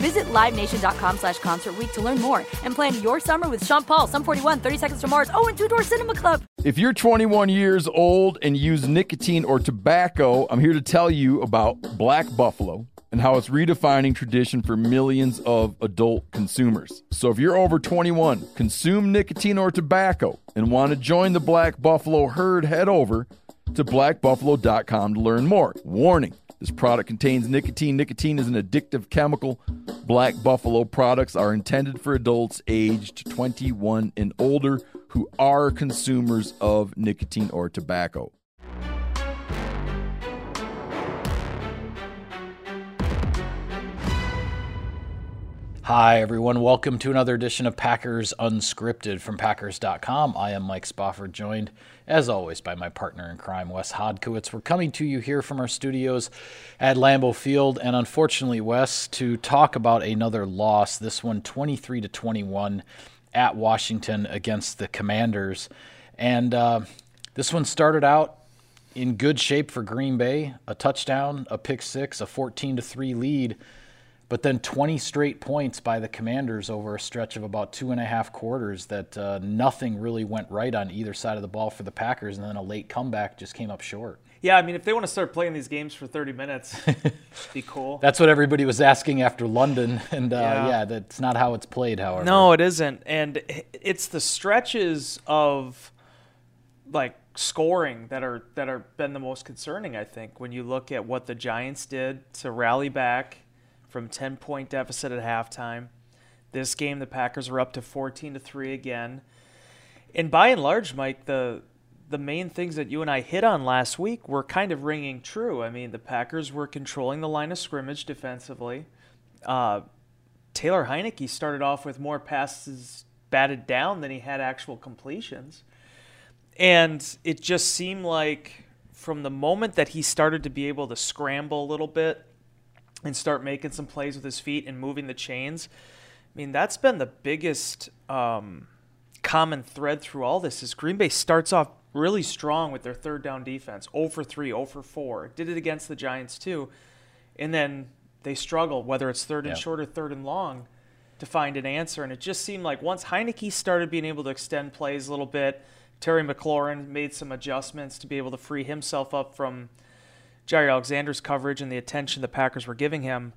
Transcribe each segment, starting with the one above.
Visit LiveNation.com slash Concert to learn more and plan your summer with Sean Paul, Sum 41, 30 Seconds to Mars, oh, and Two Door Cinema Club. If you're 21 years old and use nicotine or tobacco, I'm here to tell you about Black Buffalo and how it's redefining tradition for millions of adult consumers. So if you're over 21, consume nicotine or tobacco, and want to join the Black Buffalo herd, head over to blackbuffalo.com to learn more. Warning this product contains nicotine. Nicotine is an addictive chemical. Black Buffalo products are intended for adults aged 21 and older who are consumers of nicotine or tobacco. Hi, everyone. Welcome to another edition of Packers Unscripted from Packers.com. I am Mike Spofford, joined, as always, by my partner in crime, Wes Hodkiewicz. We're coming to you here from our studios at Lambeau Field, and unfortunately, Wes, to talk about another loss. This one, 23 to 21, at Washington against the Commanders, and uh, this one started out in good shape for Green Bay. A touchdown, a pick six, a 14 to three lead but then 20 straight points by the Commanders over a stretch of about two and a half quarters that uh, nothing really went right on either side of the ball for the Packers, and then a late comeback just came up short. Yeah, I mean, if they want to start playing these games for 30 minutes, be cool. That's what everybody was asking after London, and uh, yeah. yeah, that's not how it's played. However, no, it isn't, and it's the stretches of like scoring that are that are been the most concerning. I think when you look at what the Giants did to rally back from 10 point deficit at halftime. This game, the Packers were up to 14 to 3 again. And by and large, Mike, the the main things that you and I hit on last week were kind of ringing true. I mean, the Packers were controlling the line of scrimmage defensively. Uh, Taylor Heinicke started off with more passes batted down than he had actual completions. And it just seemed like from the moment that he started to be able to scramble a little bit and start making some plays with his feet and moving the chains. I mean, that's been the biggest um, common thread through all this. Is Green Bay starts off really strong with their third down defense, 0 for 3, 0 for 4. Did it against the Giants too, and then they struggle whether it's third and yeah. short or third and long to find an answer. And it just seemed like once Heinicke started being able to extend plays a little bit, Terry McLaurin made some adjustments to be able to free himself up from Jaire Alexander's coverage and the attention the Packers were giving him,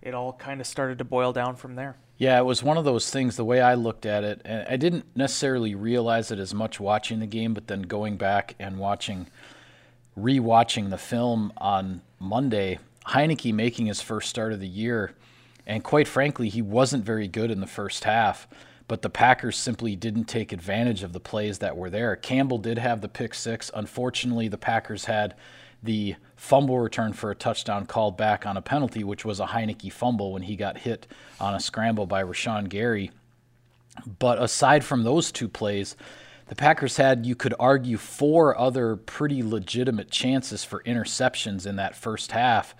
it all kind of started to boil down from there. Yeah, it was one of those things. The way I looked at it, and I didn't necessarily realize it as much watching the game, but then going back and watching, re-watching the film on Monday, Heinicke making his first start of the year, and quite frankly, he wasn't very good in the first half. But the Packers simply didn't take advantage of the plays that were there. Campbell did have the pick six. Unfortunately, the Packers had the fumble return for a touchdown called back on a penalty, which was a Heinicke fumble when he got hit on a scramble by Rashan Gary. But aside from those two plays, the Packers had, you could argue, four other pretty legitimate chances for interceptions in that first half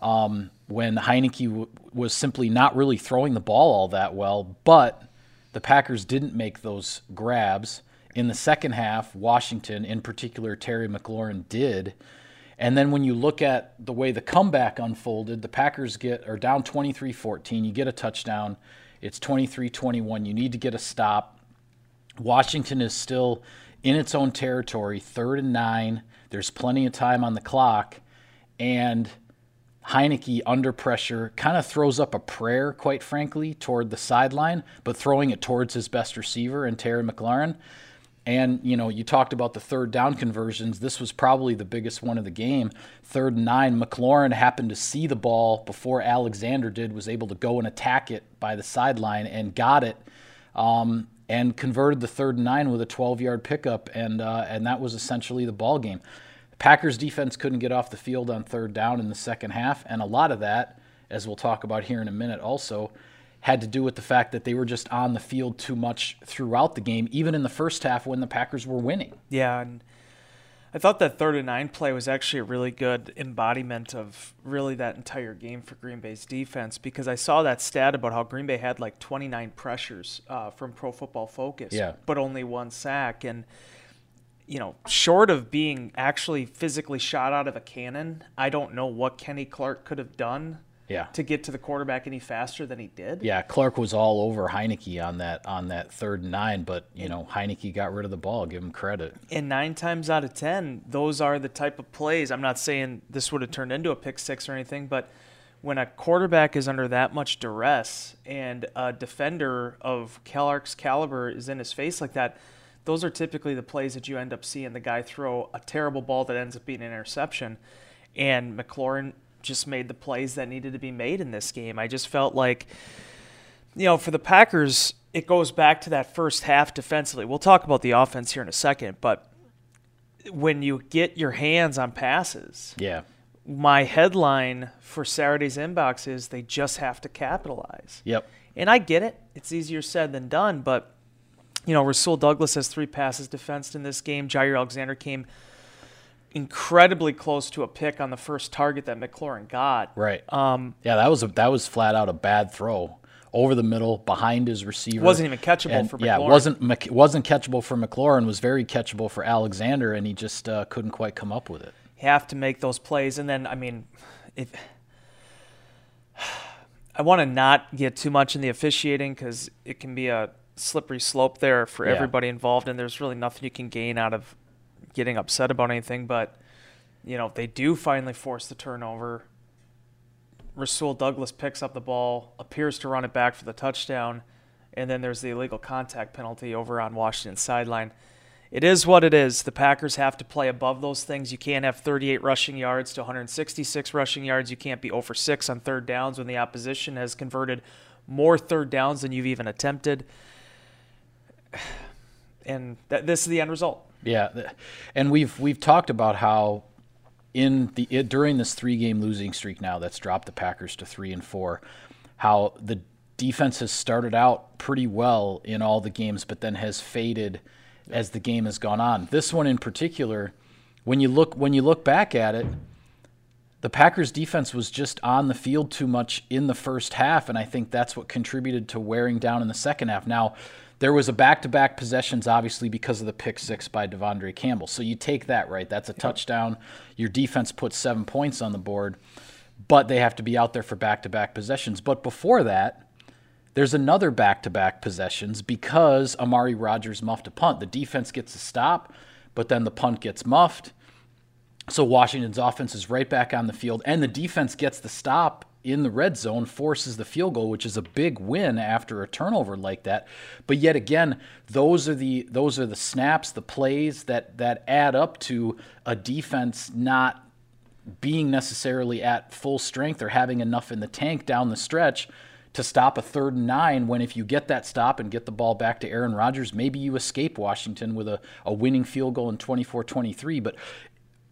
um, when Heinicke w- was simply not really throwing the ball all that well. But the Packers didn't make those grabs. In the second half, Washington, in particular Terry McLaurin, did. And then when you look at the way the comeback unfolded, the Packers get are down 23-14. You get a touchdown. It's 23-21. You need to get a stop. Washington is still in its own territory, third and nine. There's plenty of time on the clock. And Heinicke, under pressure, kind of throws up a prayer, quite frankly, toward the sideline, but throwing it towards his best receiver and Terry McLaurin. And, you know, you talked about the third down conversions. This was probably the biggest one of the game. Third and nine, McLaurin happened to see the ball before Alexander did, was able to go and attack it by the sideline and got it um, and converted the third and nine with a 12 yard pickup. And, uh, and that was essentially the ball game. Packers defense couldn't get off the field on third down in the second half. And a lot of that, as we'll talk about here in a minute also, had to do with the fact that they were just on the field too much throughout the game, even in the first half when the Packers were winning. Yeah, and I thought that third and nine play was actually a really good embodiment of really that entire game for Green Bay's defense because I saw that stat about how Green Bay had like 29 pressures uh, from Pro Football Focus, Yeah. but only one sack. And, you know, short of being actually physically shot out of a cannon, I don't know what Kenny Clark could have done Yeah. to get to the quarterback any faster than he did. Yeah, Clark was all over Heinicke on that on that third and nine, but you know Heinicke got rid of the ball. Give him credit. And nine times out of ten, those are the type of plays. I'm not saying this would have turned into a pick six or anything, but when a quarterback is under that much duress and a defender of Clark's caliber is in his face like that, those are typically the plays that you end up seeing the guy throw a terrible ball that ends up being an interception. And McLaurin just made the plays that needed to be made in this game. I just felt like you know, for the Packers, it goes back to that first half defensively. We'll talk about the offense here in a second, but when you get your hands on passes, Yeah, my headline for Saturday's inbox is they just have to capitalize. yep, And I get it. It's easier said than done, but you know, Rasul Douglas has three passes defensed in this game. Jaire Alexander came incredibly close to a pick on the first target that McLaurin got. right. Um, yeah, that was a, that was flat out a bad throw over the middle behind his receiver. Wasn't even catchable And, for Yeah, McLaurin. wasn't wasn't catchable for McLaurin. Was very catchable for Alexander, and he just uh, couldn't quite come up with it. You have to make those plays. And then, I mean, if I want to not get too much in the officiating because it can be a slippery slope there for Yeah. everybody involved, and there's really nothing you can gain out of getting upset about anything. But you know, if they do finally force the turnover, Rasul Douglas picks up the ball, appears to run it back for the touchdown, and then there's the illegal contact penalty over on Washington's sideline. It is what it is. The Packers have to play above those things. You can't have 38 rushing yards to 166 rushing yards. You can't be 0 for 6 on third downs when the opposition has converted more third downs than you've even attempted. And that, this is the end result. Yeah, and we've we've talked about how in the it, during this three game losing streak now that's dropped the Packers to three and four, how the defense has started out pretty well in all the games, but then has faded as the game has gone on. This one in particular, when you look when you look back at it, the Packers defense was just on the field too much in the first half, and I think that's what contributed to wearing down in the second half. Now, there was a back-to-back possessions, obviously, because of the pick six by De'Vondre Campbell. So you take that right. That's a touchdown. Your defense puts seven points on the board, but they have to be out there for back-to-back possessions. But before that, there's another back-to-back possessions because Amari Rodgers muffed a punt. The defense gets a stop, but then the punt gets muffed. So Washington's offense is right back on the field, and the defense gets the stop in the red zone, forces the field goal, which is a big win after a turnover like that. But yet again, those are the those are the snaps, the plays that that add up to a defense not being necessarily at full strength or having enough in the tank down the stretch to stop a third and nine when if you get that stop and get the ball back to Aaron Rodgers, maybe you escape Washington with a, a winning field goal in 24-23. But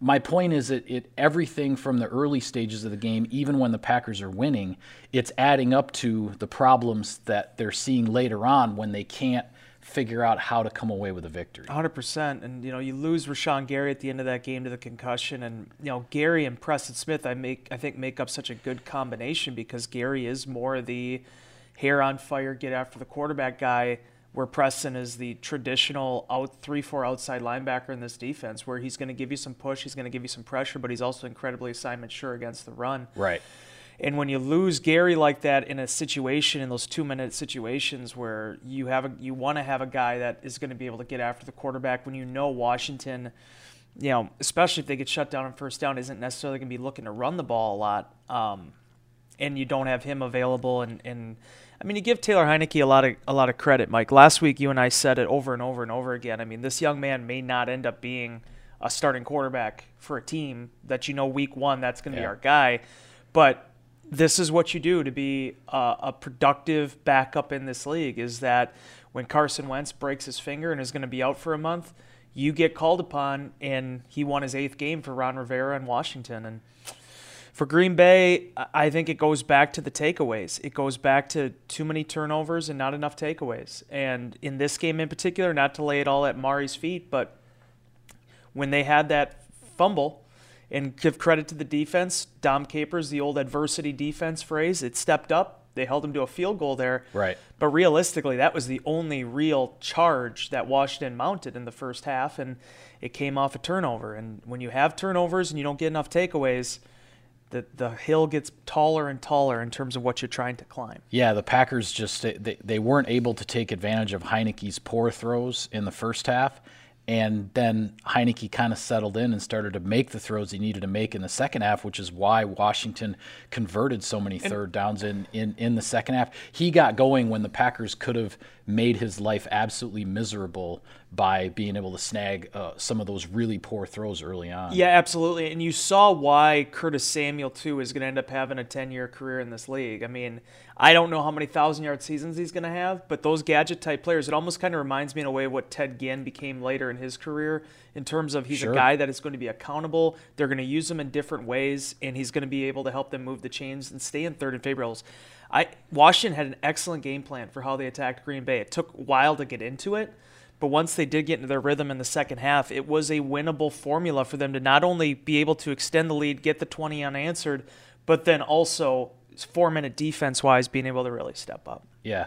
my point is that it everything from the early stages of the game, even when the Packers are winning, it's adding up to the problems that they're seeing later on when they can't figure out how to come away with a victory. 100%. And, you know, you lose Rashan Gary at the end of that game to the concussion. And, you know, Gary and Preston Smith, I make I think make up such a good combination because Gary is more the hair on fire, get after the quarterback guy, where Preston is the traditional out three, four outside linebacker in this defense, where he's going to give you some push, he's going to give you some pressure, but he's also incredibly assignment sure against the run. Right. And when you lose Gary like that in a situation, in those two minute situations where you have a, you want to have a guy that is going to be able to get after the quarterback when you know Washington, you know, especially if they get shut down on first down, isn't necessarily going to be looking to run the ball a lot. Um, and you don't have him available. And, and I mean, you give Taylor Heinicke a lot of a lot of credit, Mike. Last week, you and I said it over and over and over again. I mean, this young man may not end up being a starting quarterback for a team that you know week one that's going to be our guy, but this is what you do to be a, a productive backup in this league. Is that when Carson Wentz breaks his finger and is going to be out for a month, you get called upon, and he won his eighth game for Ron Rivera in Washington, and For Green Bay, I think it goes back to the takeaways. It goes back to too many turnovers and not enough takeaways. And in this game in particular, not to lay it all at Mari's feet, but when they had that fumble, and give credit to the defense, Dom Capers, the old adversity defense phrase, it stepped up. They held him to a field goal there. Right. But realistically, that was the only real charge that Washington mounted in the first half, and it came off a turnover. And when you have turnovers and you don't get enough takeaways, the the hill gets taller and taller in terms of what you're trying to climb. Yeah, the Packers just they, they weren't able to take advantage of Heinicke's poor throws in the first half. And then Heinicke kind of settled in and started to make the throws he needed to make in the second half, which is why Washington converted so many third downs in, in, in the second half. He got going when the Packers could have made his life absolutely miserable by being able to snag uh, some of those really poor throws early on. Yeah, absolutely. And you saw why Curtis Samuel, too, is going to end up having a 10 year career in this league. I mean, I don't know how many thousand yard seasons he's going to have, but those gadget type players, it almost kind of reminds me in a way of what Ted Ginn became later in his career in terms of he's sure. a guy that is going to be accountable. They're going to use him in different ways, and he's going to be able to help them move the chains and stay in third and favorites. I Washington had an excellent game plan for how they attacked Green Bay. It took a while to get into it, but once they did get into their rhythm in the second half, it was a winnable formula for them to not only be able to extend the lead, get the 20 unanswered, but then also four minute defense wise being able to really step up. Yeah.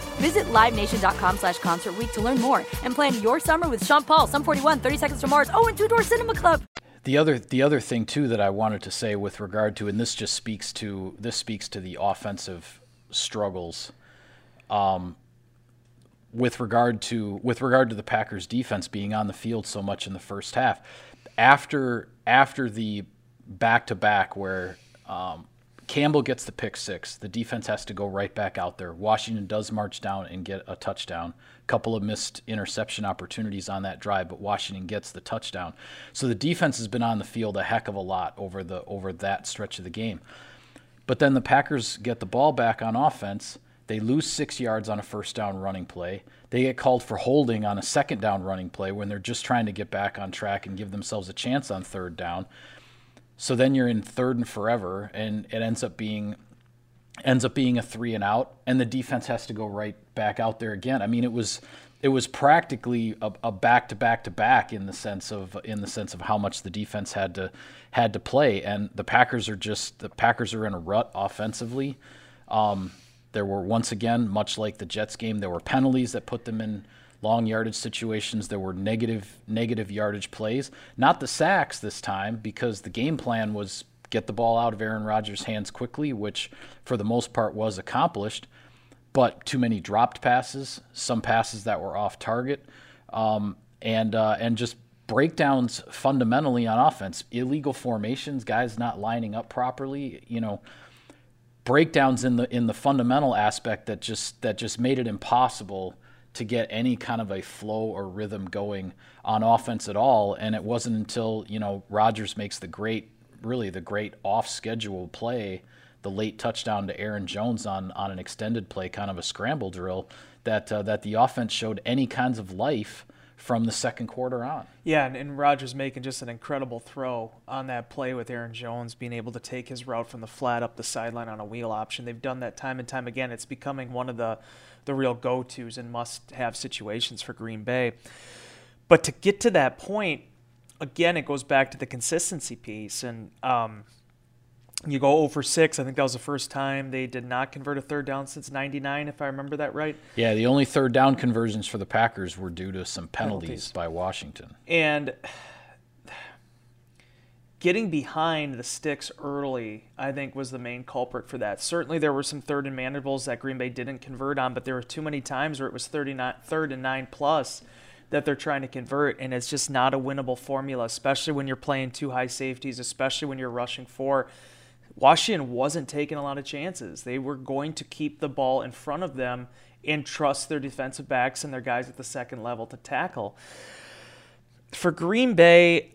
Visit LiveNation.com slash Concert to learn more and plan your summer with Sean Paul, Sum 41, 30 Seconds to Mars, oh, and Two Door Cinema Club. The other the other thing too that I wanted to say with regard to, and this just speaks to this speaks to the offensive struggles, um, with regard to with regard to the Packers defense being on the field so much in the first half, after after the back to back where um, Campbell gets the pick six. The defense has to go right back out there. Washington does march down and get a touchdown. A couple of missed interception opportunities on that drive, but Washington gets the touchdown. So the defense has been on the field a heck of a lot over the over that stretch of the game. But then the Packers get the ball back on offense. They lose six yards on a first down running play. They get called for holding on a second down running play when they're just trying to get back on track and give themselves a chance on third down. So then you're in third and forever, and it ends up being ends up being a three and out, and the defense has to go right back out there again. I mean, it was it was practically a, a back to back to back in the sense of in the sense of how much the defense had to had to play, and the Packers are just the Packers are in a rut offensively. Um, there were once again, much like the Jets game, there were penalties that put them in long yardage situations. There were negative negative yardage plays, not the sacks this time because the game plan was get the ball out of Aaron Rodgers' hands quickly, which for the most part was accomplished. But too many dropped passes, some passes that were off target, um, and uh, and just breakdowns fundamentally on offense, illegal formations, guys not lining up properly, you know, breakdowns in the in the fundamental aspect that just that just made it impossible to get any kind of a flow or rhythm going on offense at all. And it wasn't until, you know, Rodgers makes the great, really the great off schedule play, the late touchdown to Aaron Jones on, on an extended play, kind of a scramble drill, that, uh, that the offense showed any kinds of life from the second quarter on. Yeah, and, and Rodgers making just an incredible throw on that play with Aaron Jones being able to take his route from the flat up the sideline on a wheel option. They've done that time and time again. It's becoming one of the the real go-tos and must-have situations for Green Bay. But to get to that point, again, it goes back to the consistency piece. And um, you go over six. I think that was the first time they did not convert a third down since '99, if I remember that right. Yeah, the only third down conversions for the Packers were due to some penalties, penalties. by Washington. And getting behind the sticks early, I think, was the main culprit for that. Certainly, there were some third and manageables that Green Bay didn't convert on, but there were too many times where it was 39, third and nine plus that they're trying to convert, and it's just not a winnable formula, especially when you're playing two high safeties, especially when you're rushing four. Washington wasn't taking a lot of chances. They were going to keep the ball in front of them and trust their defensive backs and their guys at the second level to tackle. For Green Bay,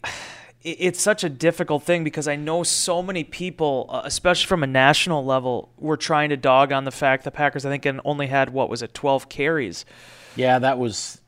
it's such a difficult thing because I know so many people, uh, especially from a national level, were trying to dog on the fact the Packers, I think, only had what was it, 12 carries. Yeah, that was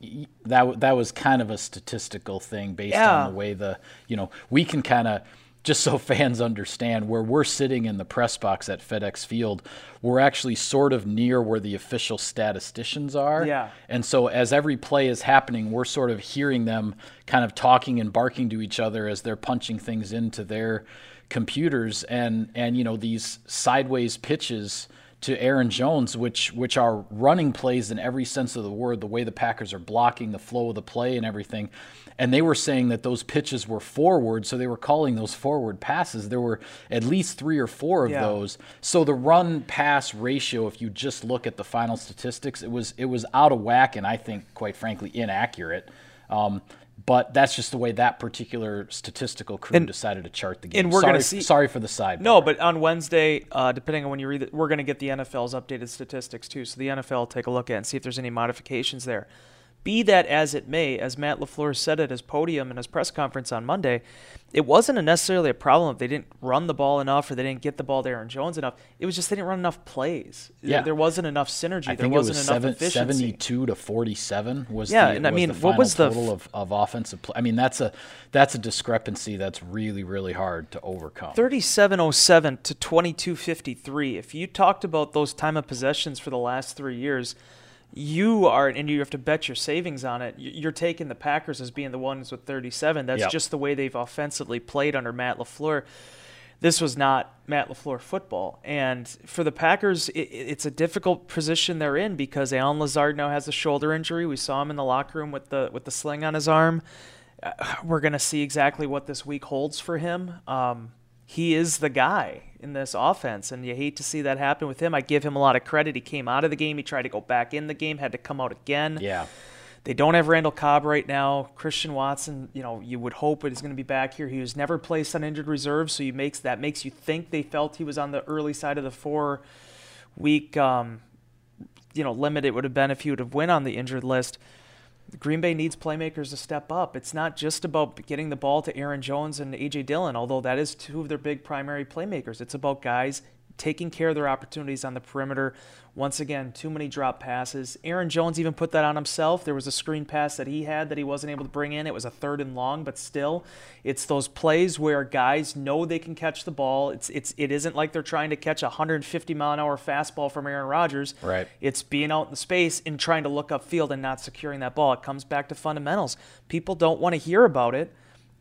that that was kind of a statistical thing based yeah. on the way the you know we can kind of just so fans understand where we're sitting in the press box at FedEx Field, we're actually sort of near where the official statisticians are. Yeah. And so as every play is happening, we're sort of hearing them kind of talking and barking to each other as they're punching things into their computers and and you know these sideways pitches to Aaron Jones, which which are running plays in every sense of the word, the way the Packers are blocking the flow of the play and everything. And they were saying that those pitches were forward, so they were calling those forward passes. There were at least three or four of yeah. those. So the run pass ratio, if you just look at the final statistics, it was it was out of whack and I think quite frankly inaccurate. Um, but that's just the way that particular statistical crew and, decided to chart the game. And we're sorry, to see. Sorry for the side. No, but on Wednesday, uh, depending on when you read it, we're going to get the NFL's updated statistics too. So the NFL will take a look at and see if there's any modifications there. Be that as it may, as Matt LaFleur said at his podium in his press conference on Monday, it wasn't necessarily a problem if they didn't run the ball enough or they didn't get the ball to Aaron Jones enough. It was just they didn't run enough plays. Yeah. There wasn't enough synergy. I there wasn't was enough seven, efficiency. 72 to 47 was yeah, the, and I mean, the what was the total of, of offensive play? I mean, that's a that's a discrepancy that's really really hard to overcome. 3707 to 2253. If you talked about those time of possessions for the last 3 years, you are, and you have to bet your savings on it. You're taking the Packers as being the ones with 37. That's yep. just the way they've offensively played under Matt LaFleur. This was not Matt LaFleur football. And for the Packers, it, it's a difficult position they're in because Allen Lazard now has a shoulder injury. We saw him in the locker room with the with the sling on his arm. Uh, we're going to see exactly what this week holds for him. Um, he is the guy in this offense, and you hate to see that happen with him. I give him a lot of credit. He came out of the game, he tried to go back in the game, had to come out again. Yeah. They don't have Randall Cobb right now. Christian Watson, you know, you would hope he's going to be back here. He was never placed on injured reserve, so you makes that makes you think they felt he was on the early side of the four week, um, you know, limit. It would have been if he would have went on the injured list. Green Bay needs playmakers to step up. It's not just about getting the ball to Aaron Jones and A.J. Dillon, although that is two of their big primary playmakers. It's about guys taking care of their opportunities on the perimeter. Once again, too many drop passes. Aaron Jones even put that on himself. There was a screen pass that he had that he wasn't able to bring in. It was a third and long, but still, it's those plays where guys know they can catch the ball. It's it's it isn't like they're trying to catch a 150 mile an hour fastball from Aaron Rodgers. Right. It's being out in the space and trying to look upfield and not securing that ball. It comes back to fundamentals. People don't want to hear about it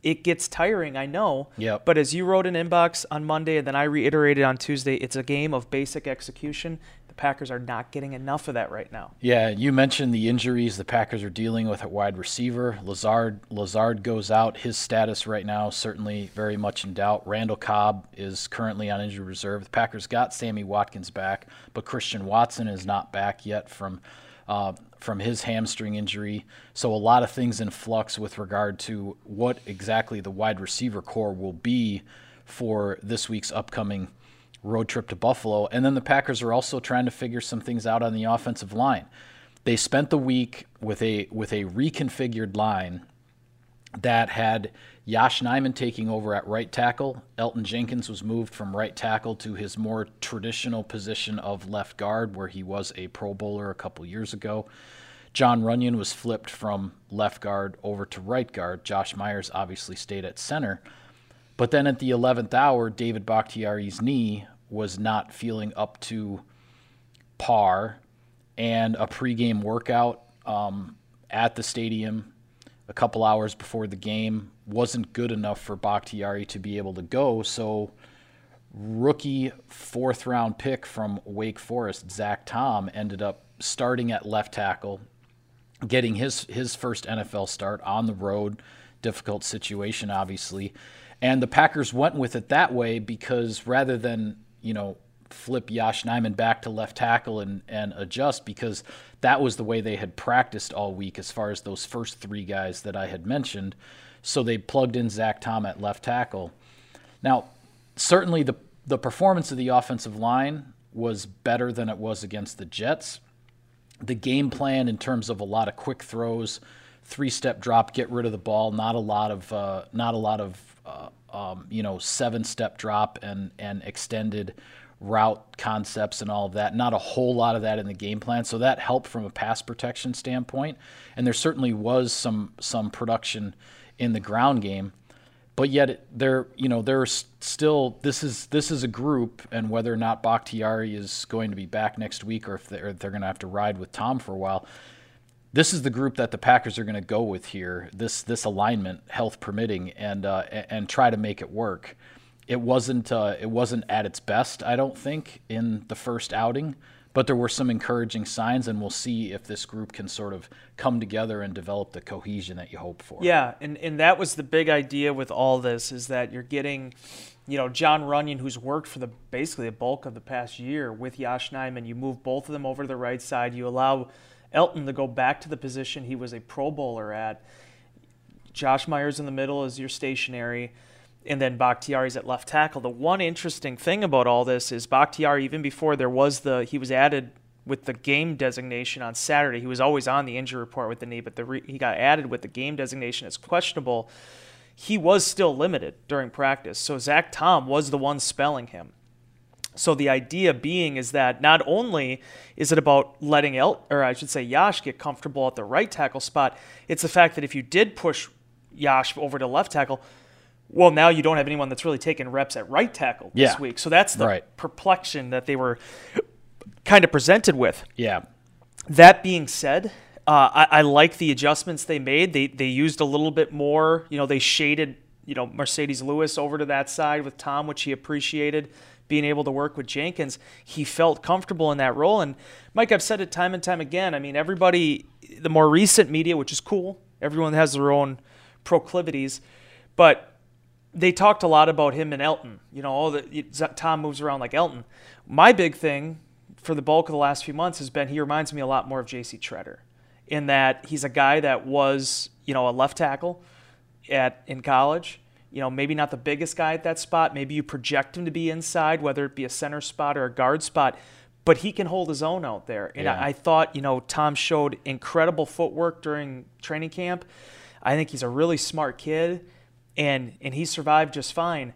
it gets tiring, I know. Yep. But as you wrote in inbox on Monday, and then I reiterated on Tuesday, it's a game of basic execution. The Packers are not getting enough of that right now. Yeah, you mentioned the injuries the Packers are dealing with at wide receiver. Lazard Lazard goes out. His status right now certainly very much in doubt. Randall Cobb is currently on injured reserve. The Packers got Sammy Watkins back, but Christian Watson is not back yet from uh, from his hamstring injury. So a lot of things in flux with regard to what exactly the wide receiver corps will be for this week's upcoming road trip to Buffalo. And then the Packers are also trying to figure some things out on the offensive line. They spent the week with a with a reconfigured line that had Yosh Nijman taking over at right tackle. Elgton Jenkins was moved from right tackle to his more traditional position of left guard, where he was a Pro Bowler a couple years ago. Jon Runyan was flipped from left guard over to right guard. Josh Myers obviously stayed at center. But then at the 11th hour, David Bakhtiari's knee was not feeling up to par, and a pregame workout um, at the stadium a couple hours before the game wasn't good enough for Bakhtiari to be able to go. So, rookie fourth round pick from Wake Forest, Zach Tom, ended up starting at left tackle, getting his his first NFL start on the road. Difficult situation, obviously. And the Packers went with it that way because rather than, you know, flip Yosh Nijman back to left tackle and, and adjust because that was the way they had practiced all week as far as those first three guys that I had mentioned. So they plugged in Zach Tom at left tackle. Now, certainly the the performance of the offensive line was better than it was against the Jets. The game plan in terms of a lot of quick throws, three step drop, get rid of the ball, not a lot of uh, not a lot of uh, um, you know seven step drop and and extended route concepts and all of that. Not a whole lot of that in the game plan, so that helped from a pass protection standpoint. And there certainly was some some production in the ground game, but yet there you know there's still this is this is a group, and whether or not Bakhtiari is going to be back next week or if they're, they're going to have to ride with Tom for a while. This is the group that the Packers are going to go with here. This this alignment, health permitting, and uh, and try to make it work it wasn't uh, it wasn't at its best, I don't think, in the first outing. But there were some encouraging signs, and we'll see if this group can sort of come together and develop the cohesion that you hope for. Yeah, and, and that was the big idea with all this is that you're getting, you know, Jon Runyan, who's worked for the basically the bulk of the past year with Yosh Nijman. You move both of them over to the right side. You allow Elgton to go back to the position he was a Pro Bowler at. Josh Myers in the middle is your stationary and then Bakhtiari's at left tackle. The one interesting thing about all this is Bakhtiari, even before there was the, he was added with the game designation on Saturday. He was always on the injury report with the knee, but the re, he got added with the game designation as questionable. He was still limited during practice. So Zach Tom was the one spelling him. So the idea being is that not only is it about letting El, or I should say Yosh get comfortable at the right tackle spot, it's the fact that if you did push Yosh over to left tackle, well, now you don't have anyone that's really taken reps at right tackle this yeah. week. So that's the right. perplexion that they were kind of presented with. Yeah. That being said, uh, I, I, like the adjustments they made. They they used a little bit more. You know, they shaded you know Marcedes Lewis over to that side with Tom, which he appreciated. Being able to work with Jenkins, he felt comfortable in that role. And Mike, I've said it time and time again. I mean, everybody, the more recent media, which is cool. Everyone has their own proclivities, but they talked a lot about him and Elgton. You know, all the Tom moves around like Elgton. My big thing for the bulk of the last few months has been he reminds me a lot more of J.C. Tretter, in that he's a guy that was you know a left tackle at in college. You know, maybe not the biggest guy at that spot. Maybe you project him to be inside, whether it be a center spot or a guard spot. But he can hold his own out there. And yeah. I thought, you know, Tom showed incredible footwork during training camp. I think he's a really smart kid and and he survived just fine.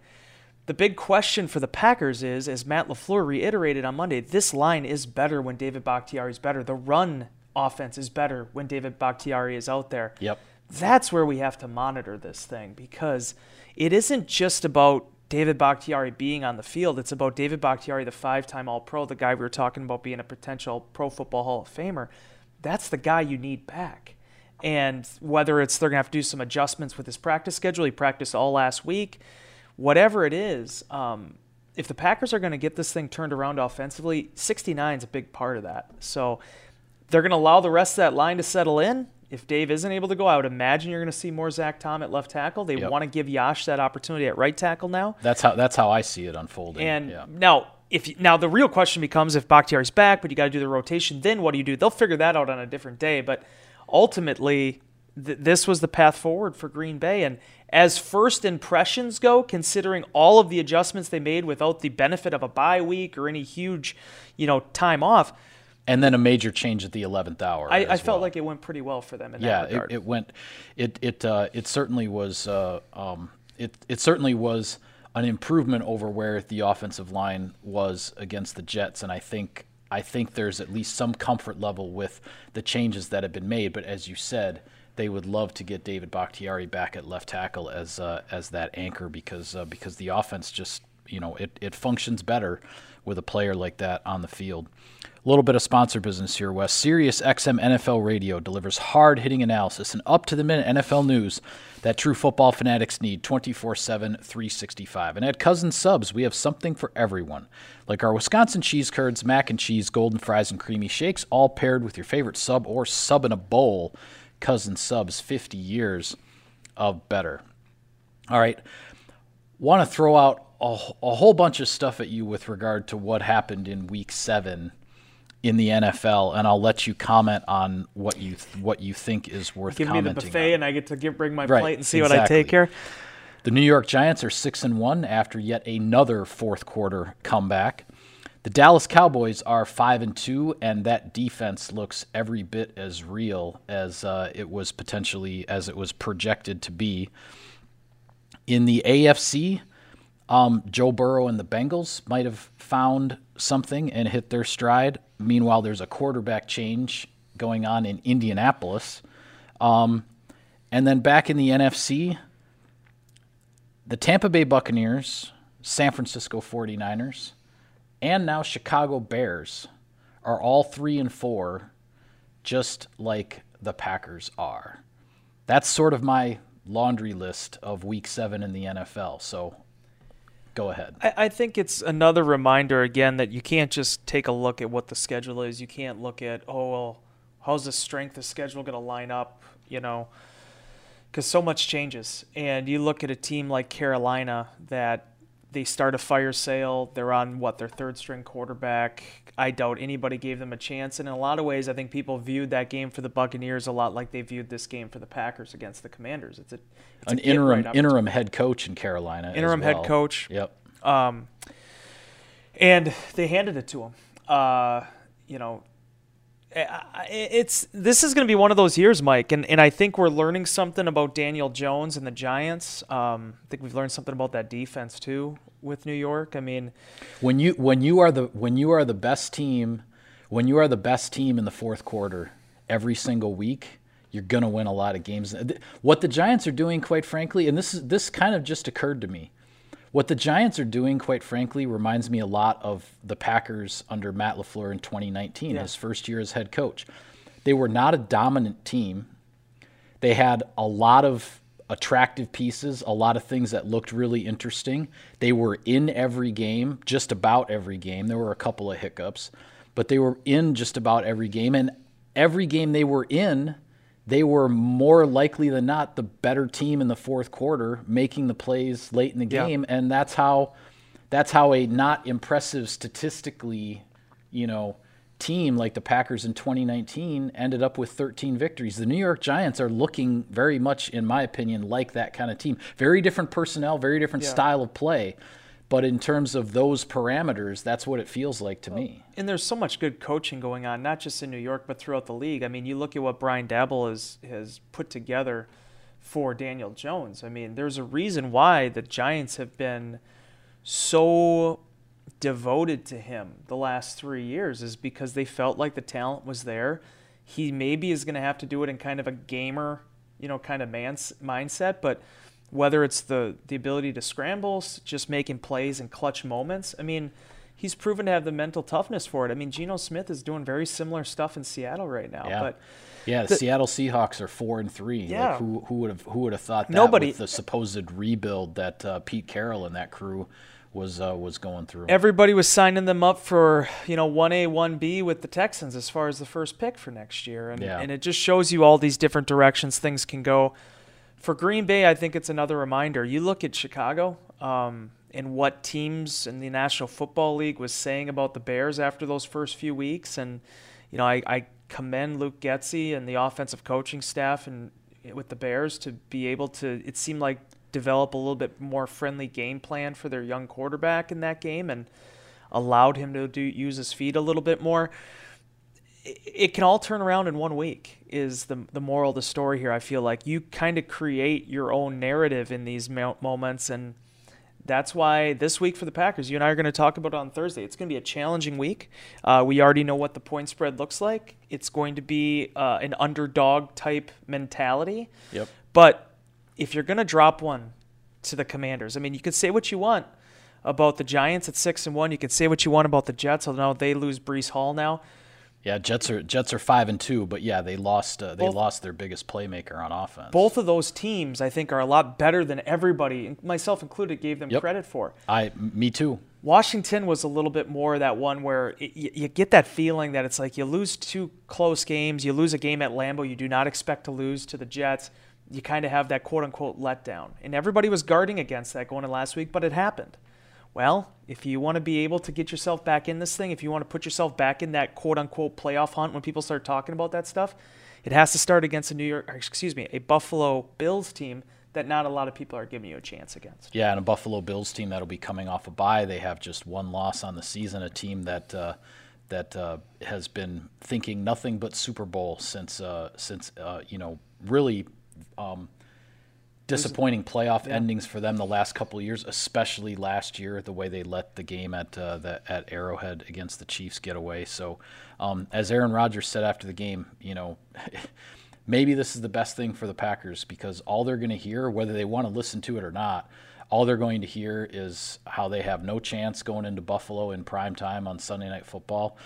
The big question for the Packers is, as Matt LaFleur reiterated on Monday, this line is better when David Bakhtiari is better. The run offense is better when David Bakhtiari is out there. Yep. That's where we have to monitor this thing because it isn't just about David Bakhtiari being on the field. It's about David Bakhtiari, the five time All Pro, the guy we were talking about being a potential Pro Football Hall of Famer. That's the guy you need back. And whether it's they're going to have to do some adjustments with his practice schedule, he practiced all last week, whatever it is, um, if the Packers are going to get this thing turned around offensively, 69 is a big part of that. So they're going to allow the rest of that line to settle in. If Dave isn't able to go, I would imagine you're going to see more Zach Tom at left tackle. They yep. want to give Yosh that opportunity at right tackle now. That's how that's how I see it unfolding. And yeah. now, if now the real question becomes if Bakhtiari's back, but you got to do the rotation, then what do you do? They'll figure that out on a different day. But ultimately, th- this was the path forward for Green Bay. And as first impressions go, considering all of the adjustments they made without the benefit of a bye week or any huge, you know, time off. And then a major change at the eleventh hour. I, I felt well. like it went pretty well for them in yeah, that regard. it, it went. It it uh, it certainly was. Uh, um, it it certainly was an improvement over where the offensive line was against the Jets, and I think I think there's at least some comfort level with the changes that have been made. But as you said, they would love to get David Bakhtiari back at left tackle as uh, as that anchor because uh, because the offense just you know it, it functions better with a player like that on the field. A little bit of sponsor business here, Wes. Sirius XM NFL Radio delivers hard hitting analysis and up to the minute NFL news that true football fanatics need 24 7, 365. And at Cousins Subs, we have something for everyone. Like our Wisconsin cheese curds, mac and cheese, golden fries, and creamy shakes, all paired with your favorite sub or sub in a bowl. Cousins Subs, 50 years of better. All right. Want to throw out a, a whole bunch of stuff at you with regard to what happened in week seven in the NFL, and I'll let you comment on what you what you think is worth Give me the buffet, on. and I get to give, bring my right, plate and see exactly. what I take here. The New York Giants are 6 and 1 after yet another fourth quarter comeback. The Dallas Cowboys are 5 and 2 and that defense looks every bit as real as uh, it was potentially as it was projected to be. In the AFC, um, Joe Burrow and the Bengals might have found something and hit their stride. Meanwhile, there's a quarterback change going on in Indianapolis. Um, and then back in the NFC, the Tampa Bay Buccaneers, San Francisco 49ers, and now Chicago Bears are all three and four, just like the Packers are. That's sort of my laundry list of week seven in the NFL. So go ahead. I, I, think it's another reminder again that you can't just take a look at what the schedule is. You can't look at, oh, well, how's the strength of schedule going to line up, you know, because so much changes. And you look at a team like Carolina that they start a fire sale. They're on what their third string quarterback. I doubt anybody gave them a chance. And in a lot of ways, I think people viewed that game for the Buccaneers a lot like they viewed this game for the Packers against the Commanders. It's, a, it's an interim right interim head coach in Carolina. Interim well. head coach. Yep. Um, and they handed it to him. Uh, you know, it's this is going to be one of those years, Mike, and, and I think we're learning something about Daniel Jones and the Giants. Um, I think we've learned something about that defense too with New York. I mean, when you when you are the when you are the best team, when you are the best team in the fourth quarter every single week, you're going to win a lot of games. What the Giants are doing, quite frankly, and this is this kind of just occurred to me what the Giants are doing, quite frankly, reminds me a lot of the Packers under Matt LaFleur in 2019, yeah. his first year as head coach. They were not a dominant team. They had a lot of attractive pieces, a lot of things that looked really interesting. They were in every game, just about every game. There were a couple of hiccups, but they were in just about every game. And every game they were in, they were more likely than not the better team in the fourth quarter, making the plays late in the game, yeah. and that's how that's how a not impressive statistically, you know, team like the Packers in 2019 ended up with 13 victories. The New York Giants are looking very much, in my opinion, like that kind of team. Very different personnel, very different yeah. style of play. But in terms of those parameters, that's what it feels like to well, me. And there's so much good coaching going on, not just in New York, but throughout the league. I mean, you look at what Brian Daboll has, has put together for Daniel Jones. I mean, there's a reason why the Giants have been so devoted to him the last three years, is because they felt like the talent was there. He maybe is going to have to do it in kind of a gamer, you know, kind of man's mindset, but – whether it's the the ability to scramble, just making plays in clutch moments. I mean, he's proven to have the mental toughness for it. I mean, Geno Smith is doing very similar stuff in Seattle right now. Yeah. But yeah, the, the, Seattle Seahawks are four and three. Yeah. Like who who would have who would have thought that Nobody, with the supposed rebuild that uh, Pete Carroll and that crew was uh, was going through. Everybody was signing them up for you know one A one B with the Texans as far as the first pick for next year, and yeah. and it just shows you all these different directions things can go for Green Bay, I think it's another reminder. You look at Chicago um, and what teams in the National Football League was saying about the Bears after those first few weeks, and you know I, I commend Luke Getsy and the offensive coaching staff and with the Bears to be able to. It seemed like develop a little bit more friendly game plan for their young quarterback in that game and allowed him to do use his feet a little bit more it can all turn around in one week is the the moral of the story here i feel like. You kind of create your own narrative in these moments and that's why this week for the packers you and i are going to talk about it on thursday. It's going to be a challenging week. Uh, we already know what the point spread looks like. It's going to be uh, an underdog type mentality. Yep. But if you're going to drop one to the commanders i mean you can say what you want about the giants at six and one. You can say what you want about the jets although they lose Breece Hall now yeah, Jets are Jets are five and two, but yeah, they lost uh, they both, lost their biggest playmaker on offense. Both of those teams, I think, are a lot better than everybody, myself included, gave them yep. credit for. I, me too. Washington was a little bit more that one where it, you, you get that feeling that it's like you lose two close games, you lose a game at Lambeau you do not expect to lose to the Jets. You kind of have that quote unquote letdown, and everybody was guarding against that going in last week, but it happened. Well, if you want to be able to get yourself back in this thing, if you want to put yourself back in that quote unquote playoff hunt when people start talking about that stuff, it has to start against a New York, excuse me, a Buffalo Bills team that not a lot of people are giving you a chance against. Yeah, and a Buffalo Bills team that'll be coming off a bye. They have just one loss on the season. A team that uh, that uh, has been thinking nothing but Super Bowl since uh, since uh, you know really. Um, disappointing playoff yeah. endings for them the last couple of years, especially last year, the way they let the game at uh, the, at Arrowhead against the Chiefs get away. So, um, as Aaron Rodgers said after the game, you know, maybe this is the best thing for the Packers because all they're going to hear, whether they want to listen to it or not, all they're going to hear is how they have no chance going into Buffalo in prime time on Sunday Night Football.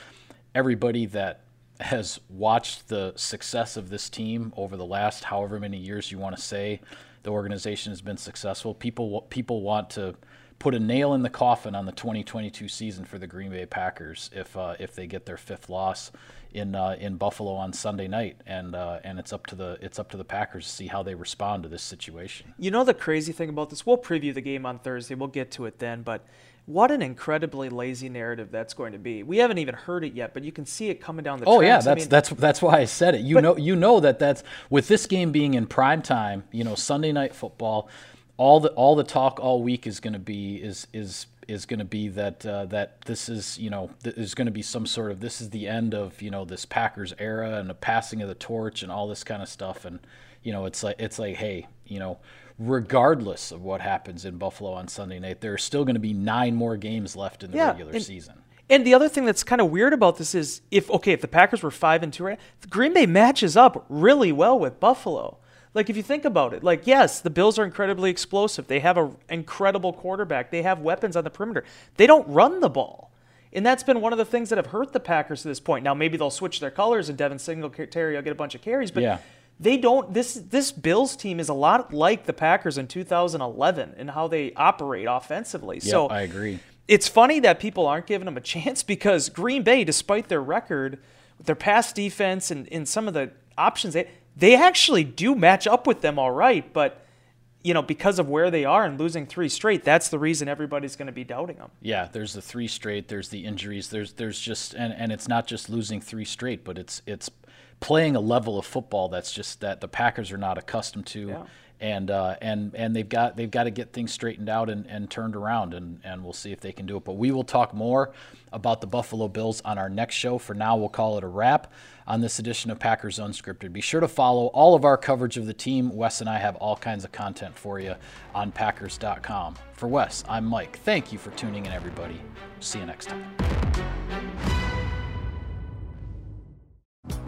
Everybody that has watched the success of this team over the last however many years you want to say the organization has been successful. People people want to put a nail in the coffin on the 2022 season for the Green Bay Packers if uh, if they get their fifth loss in uh, in Buffalo on Sunday night, and uh, and it's up to the it's up to the Packers to see how they respond to this situation. You know the crazy thing about this, we'll preview the game on Thursday. We'll get to it then, but what an incredibly lazy narrative that's going to be. We haven't even heard it yet, but you can see it coming down the. Oh tracks. yeah, that's I mean, that's that's why I said it. You but, know, you know that that's with this game being in prime time. You know, Sunday night football. All the all the talk all week is going to be is is is going to be that uh, that this is you know there's going to be some sort of this is the end of you know this Packers era and the passing of the torch and all this kind of stuff and you know it's like it's like hey you know regardless of what happens in Buffalo on Sunday night. There are still going to be nine more games left in the yeah, regular and, season. And the other thing that's kind of weird about this is if okay, if the Packers were five and two, right, Green Bay matches up really well with Buffalo. Like if you think about it, like yes, the Bills are incredibly explosive. They have an incredible quarterback. They have weapons on the perimeter. They don't run the ball. And that's been one of the things that have hurt the Packers to this point. Now maybe they'll switch their colors and Devin Singletary will get a bunch of carries, but yeah they don't this this Bills team is a lot like the Packers in 2011 in how they operate offensively. Yep, so I agree. It's funny that people aren't giving them a chance because Green Bay, despite their record, their pass defense and in some of the options they they actually do match up with them all right, but you know, because of where they are and losing three straight, that's the reason everybody's going to be doubting them. Yeah, there's the three straight, there's the injuries, there's there's just and, and it's not just losing three straight, but it's it's playing a level of football that's just that the Packers are not accustomed to. Yeah. And uh, and and they've got they've got to get things straightened out and, and turned around and, and we'll see if they can do it. But we will talk more about the Buffalo Bills on our next show. For now, we'll call it a wrap on this edition of Packers Unscripted. Be sure to follow all of our coverage of the team. Wes and I have all kinds of content for you on Packers.com. For Wes, I'm Mike. Thank you for tuning in, everybody. See you next time.